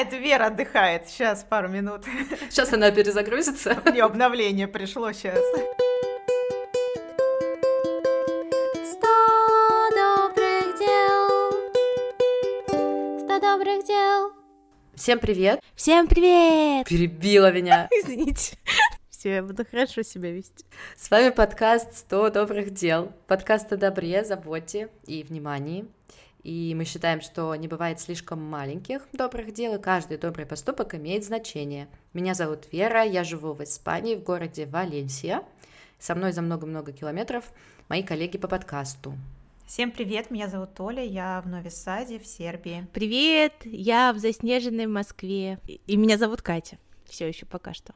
отдыхает, Вера отдыхает. Сейчас, пару минут. Сейчас она перезагрузится. Мне обновление пришло сейчас. Сто добрых дел. Сто добрых дел. Всем привет. Всем привет! Перебила меня. Извините. Все, я буду хорошо себя вести. С вами подкаст «100 добрых дел». Подкаст о добре, заботе и внимании. И мы считаем, что не бывает слишком маленьких добрых дел, и каждый добрый поступок имеет значение. Меня зовут Вера, я живу в Испании, в городе Валенсия. Со мной за много-много километров мои коллеги по подкасту. Всем привет, меня зовут Оля, я в Нови Саде, в Сербии. Привет! Я в заснеженной Москве. И меня зовут Катя. Все еще пока что.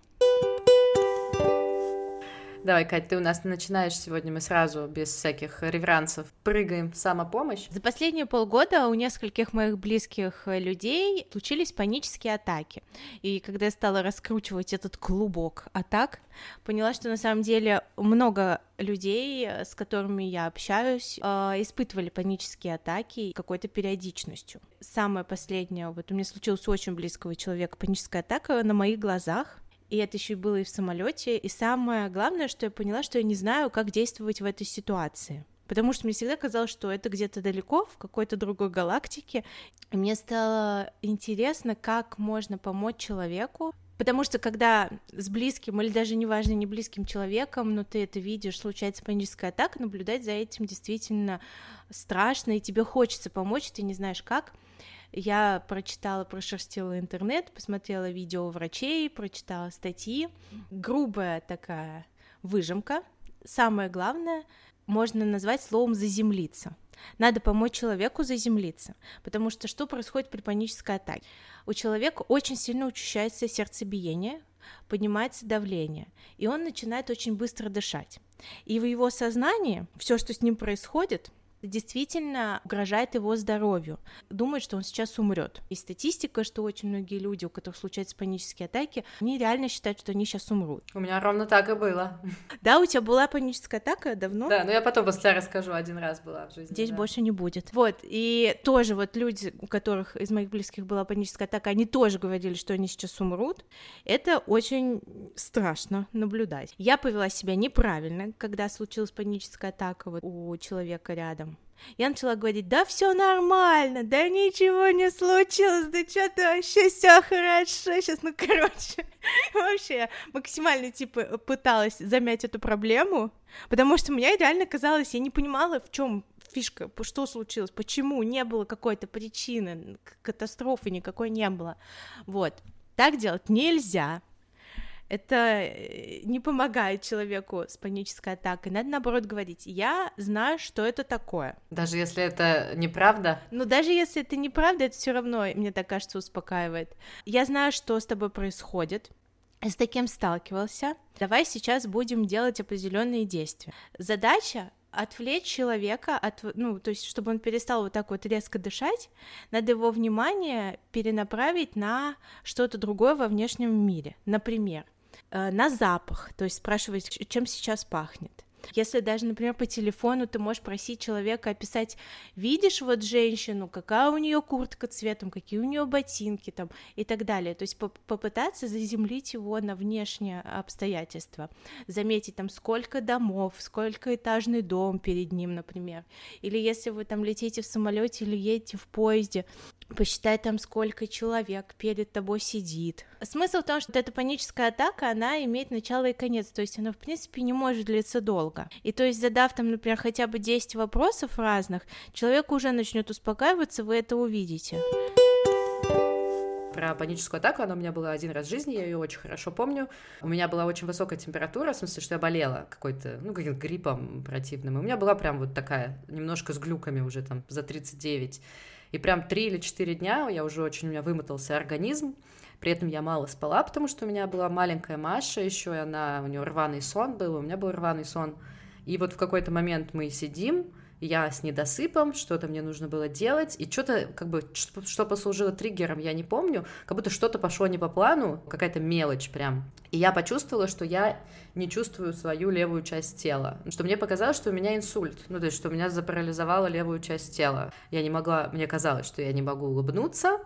Давай, Кать, ты у нас начинаешь сегодня, мы сразу, без всяких реверансов, прыгаем в самопомощь. За последние полгода у нескольких моих близких людей случились панические атаки. И когда я стала раскручивать этот клубок атак, поняла, что на самом деле много людей, с которыми я общаюсь, э, испытывали панические атаки какой-то периодичностью. Самое последнее, вот у меня случилось у очень близкого человека паническая атака на моих глазах, и это еще было и в самолете. И самое главное, что я поняла, что я не знаю, как действовать в этой ситуации. Потому что мне всегда казалось, что это где-то далеко, в какой-то другой галактике. И мне стало интересно, как можно помочь человеку. Потому что когда с близким, или даже неважно, не близким человеком, но ты это видишь, случается паническая атака, наблюдать за этим действительно страшно, и тебе хочется помочь, ты не знаешь как. Я прочитала, прошерстила интернет, посмотрела видео врачей, прочитала статьи. Грубая такая выжимка. Самое главное можно назвать словом «заземлиться». Надо помочь человеку заземлиться, потому что что происходит при панической атаке? У человека очень сильно учащается сердцебиение, поднимается давление, и он начинает очень быстро дышать. И в его сознании все, что с ним происходит, действительно угрожает его здоровью, думает, что он сейчас умрет. И статистика, что очень многие люди, у которых случаются панические атаки, они реально считают, что они сейчас умрут. У меня ровно так и было. Да, у тебя была паническая атака давно? Да, но я потом после расскажу, один раз была в жизни. Здесь да. больше не будет. Вот, и тоже вот люди, у которых из моих близких была паническая атака, они тоже говорили, что они сейчас умрут. Это очень страшно наблюдать. Я повела себя неправильно, когда случилась паническая атака вот у человека рядом. Я начала говорить, да все нормально, да ничего не случилось, да что-то вообще все хорошо, сейчас, ну, короче, вообще максимально, типа, пыталась замять эту проблему, потому что мне реально казалось, я не понимала, в чем фишка, что случилось, почему не было какой-то причины, катастрофы никакой не было, вот. Так делать нельзя, это э, не помогает человеку с панической атакой. Надо наоборот говорить, я знаю, что это такое. Даже если это неправда? Ну, даже если это неправда, это все равно, мне так кажется, успокаивает. Я знаю, что с тобой происходит, с таким сталкивался. Давай сейчас будем делать определенные действия. Задача отвлечь человека от, ну, то есть, чтобы он перестал вот так вот резко дышать, надо его внимание перенаправить на что-то другое во внешнем мире. Например, на запах, то есть спрашивать, чем сейчас пахнет. Если даже, например, по телефону ты можешь просить человека описать, видишь вот женщину, какая у нее куртка цветом, какие у нее ботинки там и так далее. То есть попытаться заземлить его на внешние обстоятельства, заметить там сколько домов, сколько этажный дом перед ним, например. Или если вы там летите в самолете или едете в поезде, посчитай там, сколько человек перед тобой сидит. Смысл в том, что эта паническая атака, она имеет начало и конец, то есть она, в принципе, не может длиться долго. И то есть, задав там, например, хотя бы 10 вопросов разных, человек уже начнет успокаиваться, вы это увидите. Про паническую атаку, она у меня была один раз в жизни, я ее очень хорошо помню. У меня была очень высокая температура, в смысле, что я болела какой-то, ну, каким-то гриппом противным. И у меня была прям вот такая, немножко с глюками уже там за 39. И прям три или четыре дня я уже очень, у меня вымотался организм, при этом я мало спала, потому что у меня была маленькая Маша еще, и она, у нее рваный сон был, у меня был рваный сон. И вот в какой-то момент мы сидим, я с недосыпом, что-то мне нужно было делать, и что-то, как бы, что, послужило триггером, я не помню, как будто что-то пошло не по плану, какая-то мелочь прям. И я почувствовала, что я не чувствую свою левую часть тела, что мне показалось, что у меня инсульт, ну, то есть, что у меня запарализовала левую часть тела. Я не могла, мне казалось, что я не могу улыбнуться,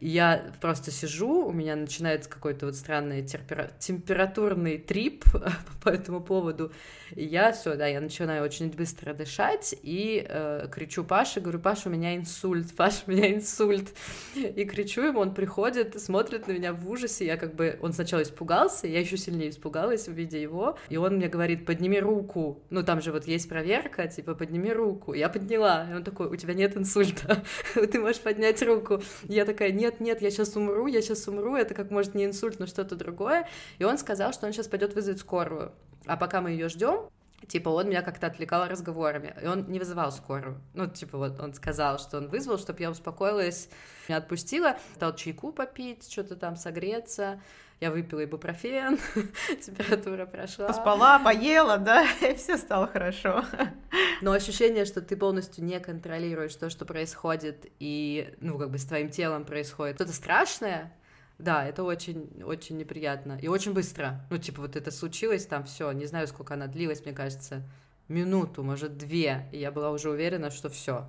Я просто сижу, у меня начинается какой-то вот странный темпера... температурный трип по этому поводу. И я все, да, я начинаю очень быстро дышать и э, кричу Паше, говорю, Паша, у меня инсульт, Паша, у меня инсульт. И кричу ему, он приходит, смотрит на меня в ужасе, я как бы, он сначала испугался, я еще сильнее испугалась, увидя его, и он мне говорит, подними руку, ну там же вот есть проверка, типа, подними руку. Я подняла, и он такой, у тебя нет инсульта, ты можешь поднять руку. Я такая, нет, нет, я сейчас умру, я сейчас умру, это как может не инсульт, но что-то другое. И он сказал, что он сейчас пойдет вызвать скорую. А пока мы ее ждем, типа, он меня как-то отвлекал разговорами, и он не вызывал скорую. Ну, типа, вот он сказал, что он вызвал, чтобы я успокоилась, меня отпустила, стал чайку попить, что-то там согреться, я выпила ибупрофен, температура прошла. Поспала, поела, да, и все стало хорошо. Но ощущение, что ты полностью не контролируешь то, что происходит, и, ну, как бы с твоим телом происходит что-то страшное, да, это очень, очень неприятно. И очень быстро. Ну, типа, вот это случилось, там все, не знаю, сколько она длилась, мне кажется, минуту, может, две. И я была уже уверена, что все.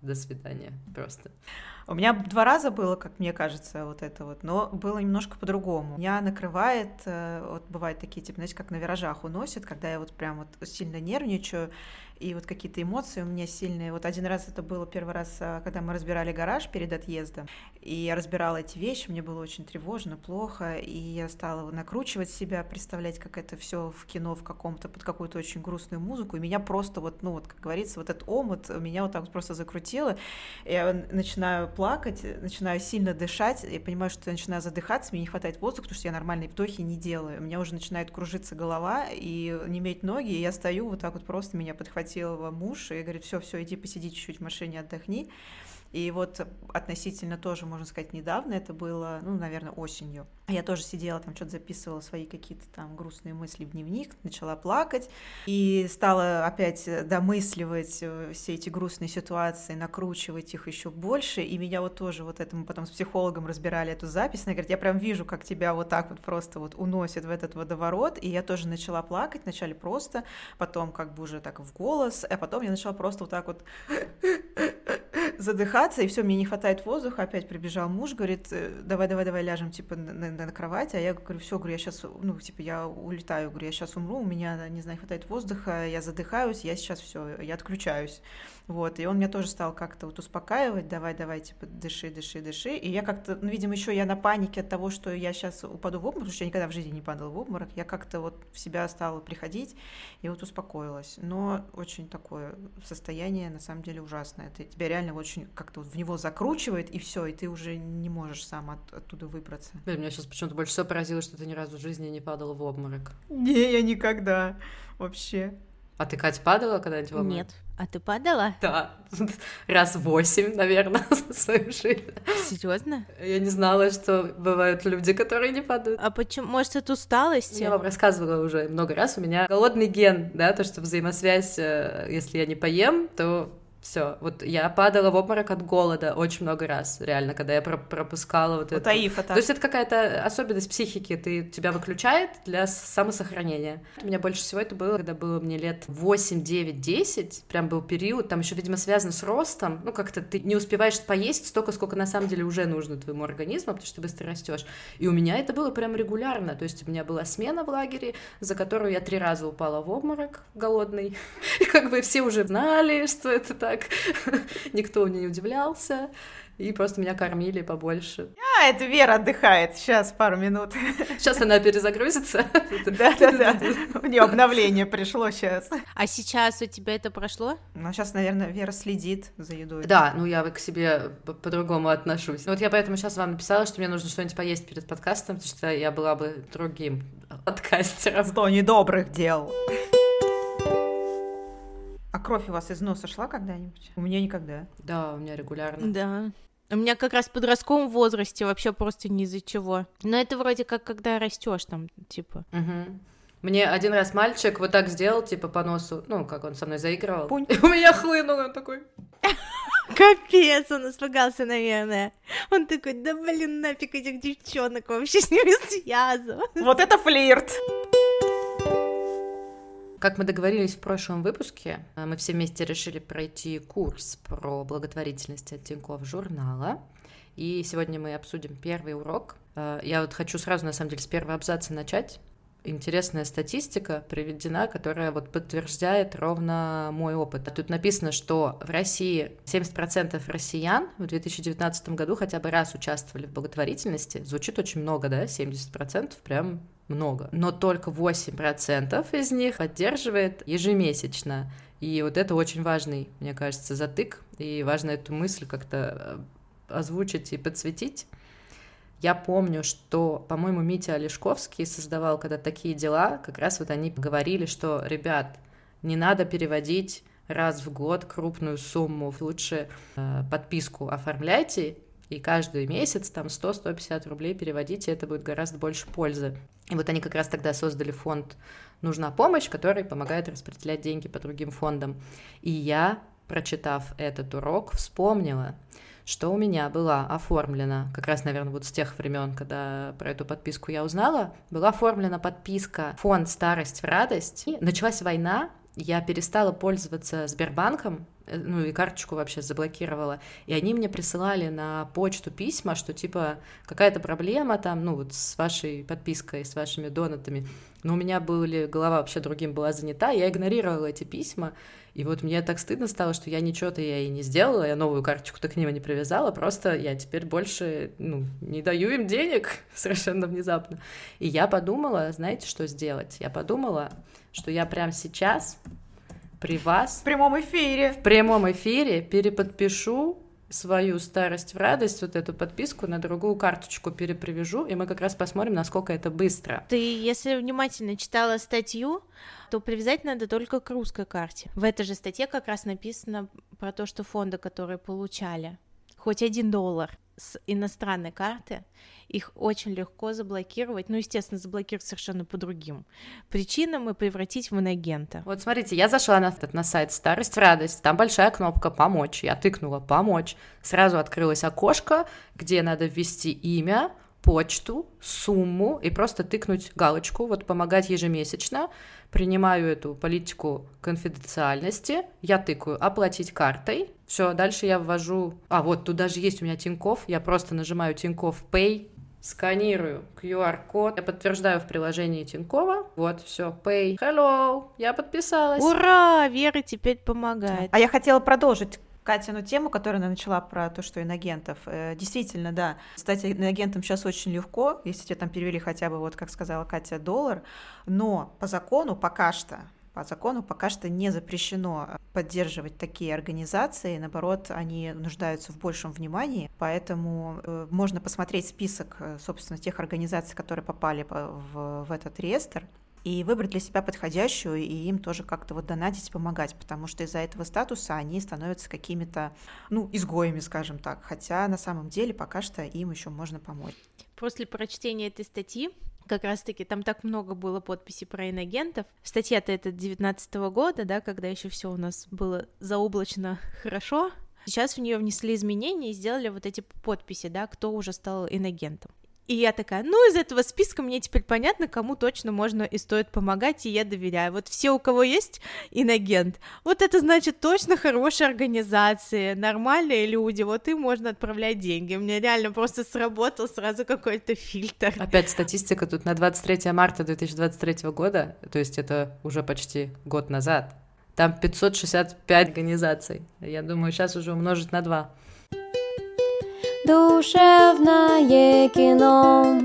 До свидания. Просто. У меня два раза было, как мне кажется, вот это вот, но было немножко по-другому. Меня накрывает, э, вот бывают такие, типа, знаете, как на виражах уносит, когда я вот прям вот сильно нервничаю, и вот какие-то эмоции у меня сильные. Вот один раз это было первый раз, а, когда мы разбирали гараж перед отъездом, и я разбирала эти вещи, мне было очень тревожно, плохо, и я стала накручивать себя, представлять, как это все в кино в каком-то, под какую-то очень грустную музыку, и меня просто вот, ну вот, как говорится, вот этот омут меня вот так вот просто закрутило, я начинаю плакать, начинаю сильно дышать, я понимаю, что я начинаю задыхаться, мне не хватает воздуха, потому что я нормальные вдохи не делаю, у меня уже начинает кружиться голова и не иметь ноги, и я стою вот так вот просто, меня подхватило его муж и говорит, все, все, иди посиди чуть-чуть в машине, отдохни. И вот относительно тоже, можно сказать, недавно, это было, ну, наверное, осенью. Я тоже сидела там, что-то записывала свои какие-то там грустные мысли в дневник, начала плакать и стала опять домысливать э, все эти грустные ситуации, накручивать их еще больше. И меня вот тоже вот этому потом с психологом разбирали эту запись. Она говорит, я прям вижу, как тебя вот так вот просто вот уносит в этот водоворот. И я тоже начала плакать, вначале просто, потом как бы уже так в голос, а потом я начала просто вот так вот задыхаться, и все, мне не хватает воздуха, опять прибежал муж, говорит, «Э, давай, давай, давай ляжем, типа, на, на, на кровать, а я говорю, все, говорю, я сейчас, ну, типа, я улетаю, говорю, я сейчас умру, у меня, не знаю, хватает воздуха, я задыхаюсь, я сейчас все, я отключаюсь. Вот, и он меня тоже стал как-то вот успокаивать, давай, давай, типа, дыши, дыши, дыши. И я как-то, ну, видимо, еще я на панике от того, что я сейчас упаду в обморок, потому что я никогда в жизни не падала в обморок, я как-то вот в себя стала приходить и вот успокоилась. Но очень такое состояние, на самом деле, ужасное. Ты, тебя реально очень как-то вот в него закручивает, и все, и ты уже не можешь сам от, оттуда выбраться. Блин, меня сейчас почему-то больше всего поразило, что ты ни разу в жизни не падала в обморок. Не, я никогда вообще. А ты, Катя, падала когда-нибудь в обморок? Нет. А ты падала? Да, раз восемь, наверное, за свою жизнь. Серьезно? Я не знала, что бывают люди, которые не падают. А почему? Может, от усталости? Я вам рассказывала уже много раз, у меня голодный ген, да, то, что взаимосвязь, э, если я не поем, то все, вот я падала в обморок от голода очень много раз, реально, когда я пропускала вот это. Таифа, То есть это какая-то особенность психики, ты тебя выключает для самосохранения. У меня больше всего это было, когда было мне лет 8, 9, 10, прям был период, там еще, видимо, связано с ростом, ну как-то ты не успеваешь поесть столько, сколько на самом деле уже нужно твоему организму, потому что ты быстро растешь. И у меня это было прям регулярно, то есть у меня была смена в лагере, за которую я три раза упала в обморок голодный, и как бы все уже знали, что это так, так. Никто мне не удивлялся. И просто меня кормили побольше. А, это Вера отдыхает. Сейчас, пару минут. Сейчас она перезагрузится. Да-да-да. У нее обновление пришло сейчас. А сейчас у тебя это прошло? Ну, сейчас, наверное, Вера следит за едой. Да, ну я к себе по-другому отношусь. Вот я поэтому сейчас вам написала, что мне нужно что-нибудь поесть перед подкастом, потому что я была бы другим подкастером. Сто недобрых дел. А кровь у вас из носа шла когда-нибудь? У меня никогда. Да, у меня регулярно. Да. У меня как раз в подростковом возрасте вообще просто ни из-за чего. Но это вроде как когда растешь там, типа. Угу. Мне один раз мальчик вот так сделал, типа по носу, ну, как он со мной заигрывал. Пунь. И у меня хлынул, он такой... Капец, он испугался, наверное. Он такой, да блин, нафиг этих девчонок вообще с ними связываться. Вот это флирт! Как мы договорились в прошлом выпуске, э, мы все вместе решили пройти курс про благотворительность от Тинькофф журнала. И сегодня мы обсудим первый урок. Э, я вот хочу сразу, на самом деле, с первого абзаца начать. Интересная статистика приведена, которая вот подтверждает ровно мой опыт. Тут написано, что в России 70% россиян в 2019 году хотя бы раз участвовали в благотворительности. Звучит очень много, да? 70% прям много. Но только 8% из них поддерживает ежемесячно. И вот это очень важный, мне кажется, затык, и важно эту мысль как-то э, озвучить и подсветить. Я помню, что, по-моему, Митя Олешковский создавал когда такие дела, как раз вот они говорили, что, ребят, не надо переводить раз в год крупную сумму, лучше э, подписку оформляйте, и каждый месяц там 100-150 рублей переводите, это будет гораздо больше пользы. И вот они как раз тогда создали фонд «Нужна помощь», который помогает распределять деньги по другим фондам. И я, прочитав этот урок, вспомнила, что у меня была оформлена, как раз, наверное, вот с тех времен, когда про эту подписку я узнала, была оформлена подписка фонд «Старость в радость». И началась война, я перестала пользоваться Сбербанком, ну и карточку вообще заблокировала, и они мне присылали на почту письма, что типа какая-то проблема там, ну вот с вашей подпиской, с вашими донатами, но у меня были, голова вообще другим была занята, я игнорировала эти письма, и вот мне так стыдно стало, что я ничего-то я и не сделала, я новую карточку-то к ним не привязала, просто я теперь больше, ну, не даю им денег совершенно внезапно. И я подумала, знаете, что сделать? Я подумала, что я прямо сейчас при вас... В прямом эфире. В прямом эфире переподпишу свою старость в радость, вот эту подписку на другую карточку перепривяжу, и мы как раз посмотрим, насколько это быстро. Ты, если внимательно читала статью, то привязать надо только к русской карте. В этой же статье как раз написано про то, что фонды, которые получали хоть один доллар с иностранной карты, их очень легко заблокировать, ну, естественно, заблокировать совершенно по другим причинам и превратить в инагента. Вот смотрите, я зашла на, на сайт «Старость радость», там большая кнопка «Помочь», я тыкнула «Помочь», сразу открылось окошко, где надо ввести имя, почту, сумму и просто тыкнуть галочку, вот помогать ежемесячно, принимаю эту политику конфиденциальности, я тыкаю оплатить картой, все, дальше я ввожу, а вот тут даже есть у меня Тиньков, я просто нажимаю Тиньков Pay, сканирую QR-код, я подтверждаю в приложении Тинькова, вот, все, Pay, hello, я подписалась. Ура, Вера теперь помогает. А я хотела продолжить Катину тему, которую она начала про то, что инагентов. Э, действительно, да. Кстати, инагентам сейчас очень легко, если тебе там перевели хотя бы, вот как сказала Катя, доллар, но по закону пока что по закону пока что не запрещено поддерживать такие организации, наоборот, они нуждаются в большем внимании, поэтому э, можно посмотреть список, э, собственно, тех организаций, которые попали в, в этот реестр, и выбрать для себя подходящую, и им тоже как-то вот донатить, помогать, потому что из-за этого статуса они становятся какими-то, ну, изгоями, скажем так, хотя на самом деле пока что им еще можно помочь. После прочтения этой статьи как раз-таки там так много было подписей про инагентов. Статья-то это 19 года, да, когда еще все у нас было заоблачно хорошо. Сейчас в нее внесли изменения и сделали вот эти подписи, да, кто уже стал инагентом. И я такая, ну, из этого списка мне теперь понятно, кому точно можно и стоит помогать, и я доверяю. Вот все, у кого есть инагент, вот это значит точно хорошие организации, нормальные люди, вот им можно отправлять деньги. У меня реально просто сработал сразу какой-то фильтр. Опять статистика тут на 23 марта 2023 года, то есть это уже почти год назад. Там 565 организаций. Я думаю, сейчас уже умножить на 2. Душевное кино.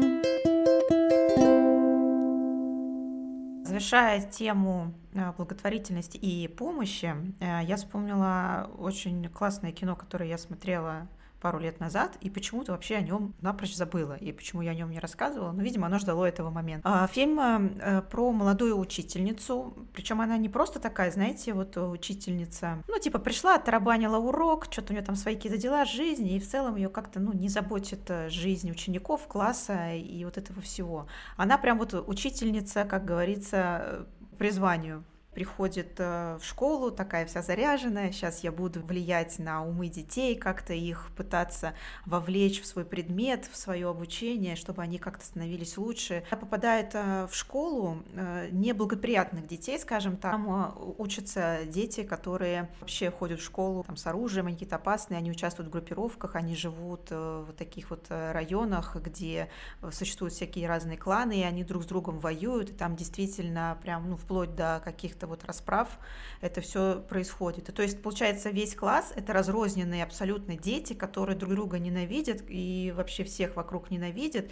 Завершая тему э, благотворительности и помощи, э, я вспомнила очень классное кино, которое я смотрела пару лет назад, и почему-то вообще о нем напрочь забыла, и почему я о нем не рассказывала, но, видимо, оно ждало этого момента. А, фильм э, про молодую учительницу, причем она не просто такая, знаете, вот учительница, ну, типа, пришла, оттарабанила урок, что-то у нее там свои какие-то дела, жизни, и в целом ее как-то, ну, не заботит э, жизнь учеников, класса и вот этого всего. Она прям вот учительница, как говорится, призванию приходит э, в школу, такая вся заряженная, сейчас я буду влиять на умы детей, как-то их пытаться вовлечь в свой предмет, в свое обучение, чтобы они как-то становились лучше. Она попадает э, в школу э, неблагоприятных детей, скажем так. Там учатся дети, которые вообще ходят в школу там, с оружием, они какие-то опасные, они участвуют в группировках, они живут в таких вот районах, где существуют всякие разные кланы, и они друг с другом воюют, и там действительно прям, ну, вплоть до каких-то каких-то вот расправ это все происходит. И, то есть, получается, весь класс — это разрозненные абсолютно дети, которые друг друга ненавидят и вообще всех вокруг ненавидят,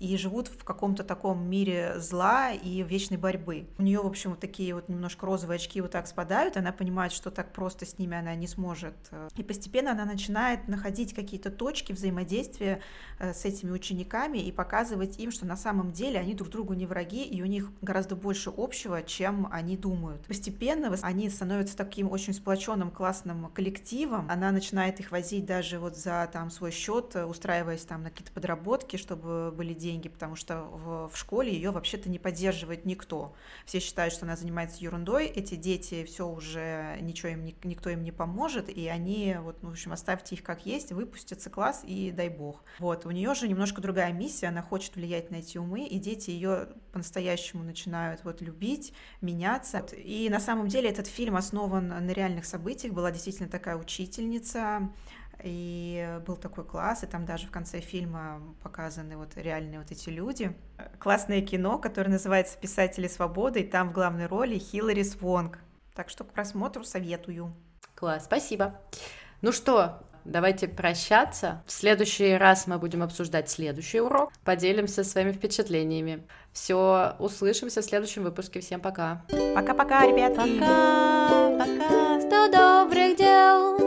и живут в каком-то таком мире зла и вечной борьбы. У нее, в общем, вот такие вот немножко розовые очки вот так спадают, она понимает, что так просто с ними она не сможет. И постепенно она начинает находить какие-то точки взаимодействия э, с этими учениками и показывать им, что на самом деле они друг другу не враги, и у них гораздо больше общего, чем они думают. Постепенно они становятся таким очень сплоченным классным коллективом. Она начинает их возить даже вот за там свой счет, устраиваясь там на какие-то подработки, чтобы были деньги деньги, потому что в, в школе ее вообще-то не поддерживает никто. Все считают, что она занимается ерундой, эти дети все уже ничего им никто им не поможет, и они вот, ну, в общем, оставьте их как есть, выпустятся класс и дай бог. Вот, у нее же немножко другая миссия, она хочет влиять на эти умы, и дети ее по-настоящему начинают вот любить, меняться. И на самом деле этот фильм основан на реальных событиях, была действительно такая учительница, и был такой класс, и там даже в конце фильма показаны вот реальные вот эти люди. Классное кино, которое называется «Писатели свободы», и там в главной роли Хиллари Свонг. Так что к просмотру советую. Класс, спасибо. Ну что, давайте прощаться. В следующий раз мы будем обсуждать следующий урок. Поделимся своими впечатлениями. Все, услышимся в следующем выпуске. Всем пока. Пока-пока, ребята. Пока, пока. Сто добрых дел.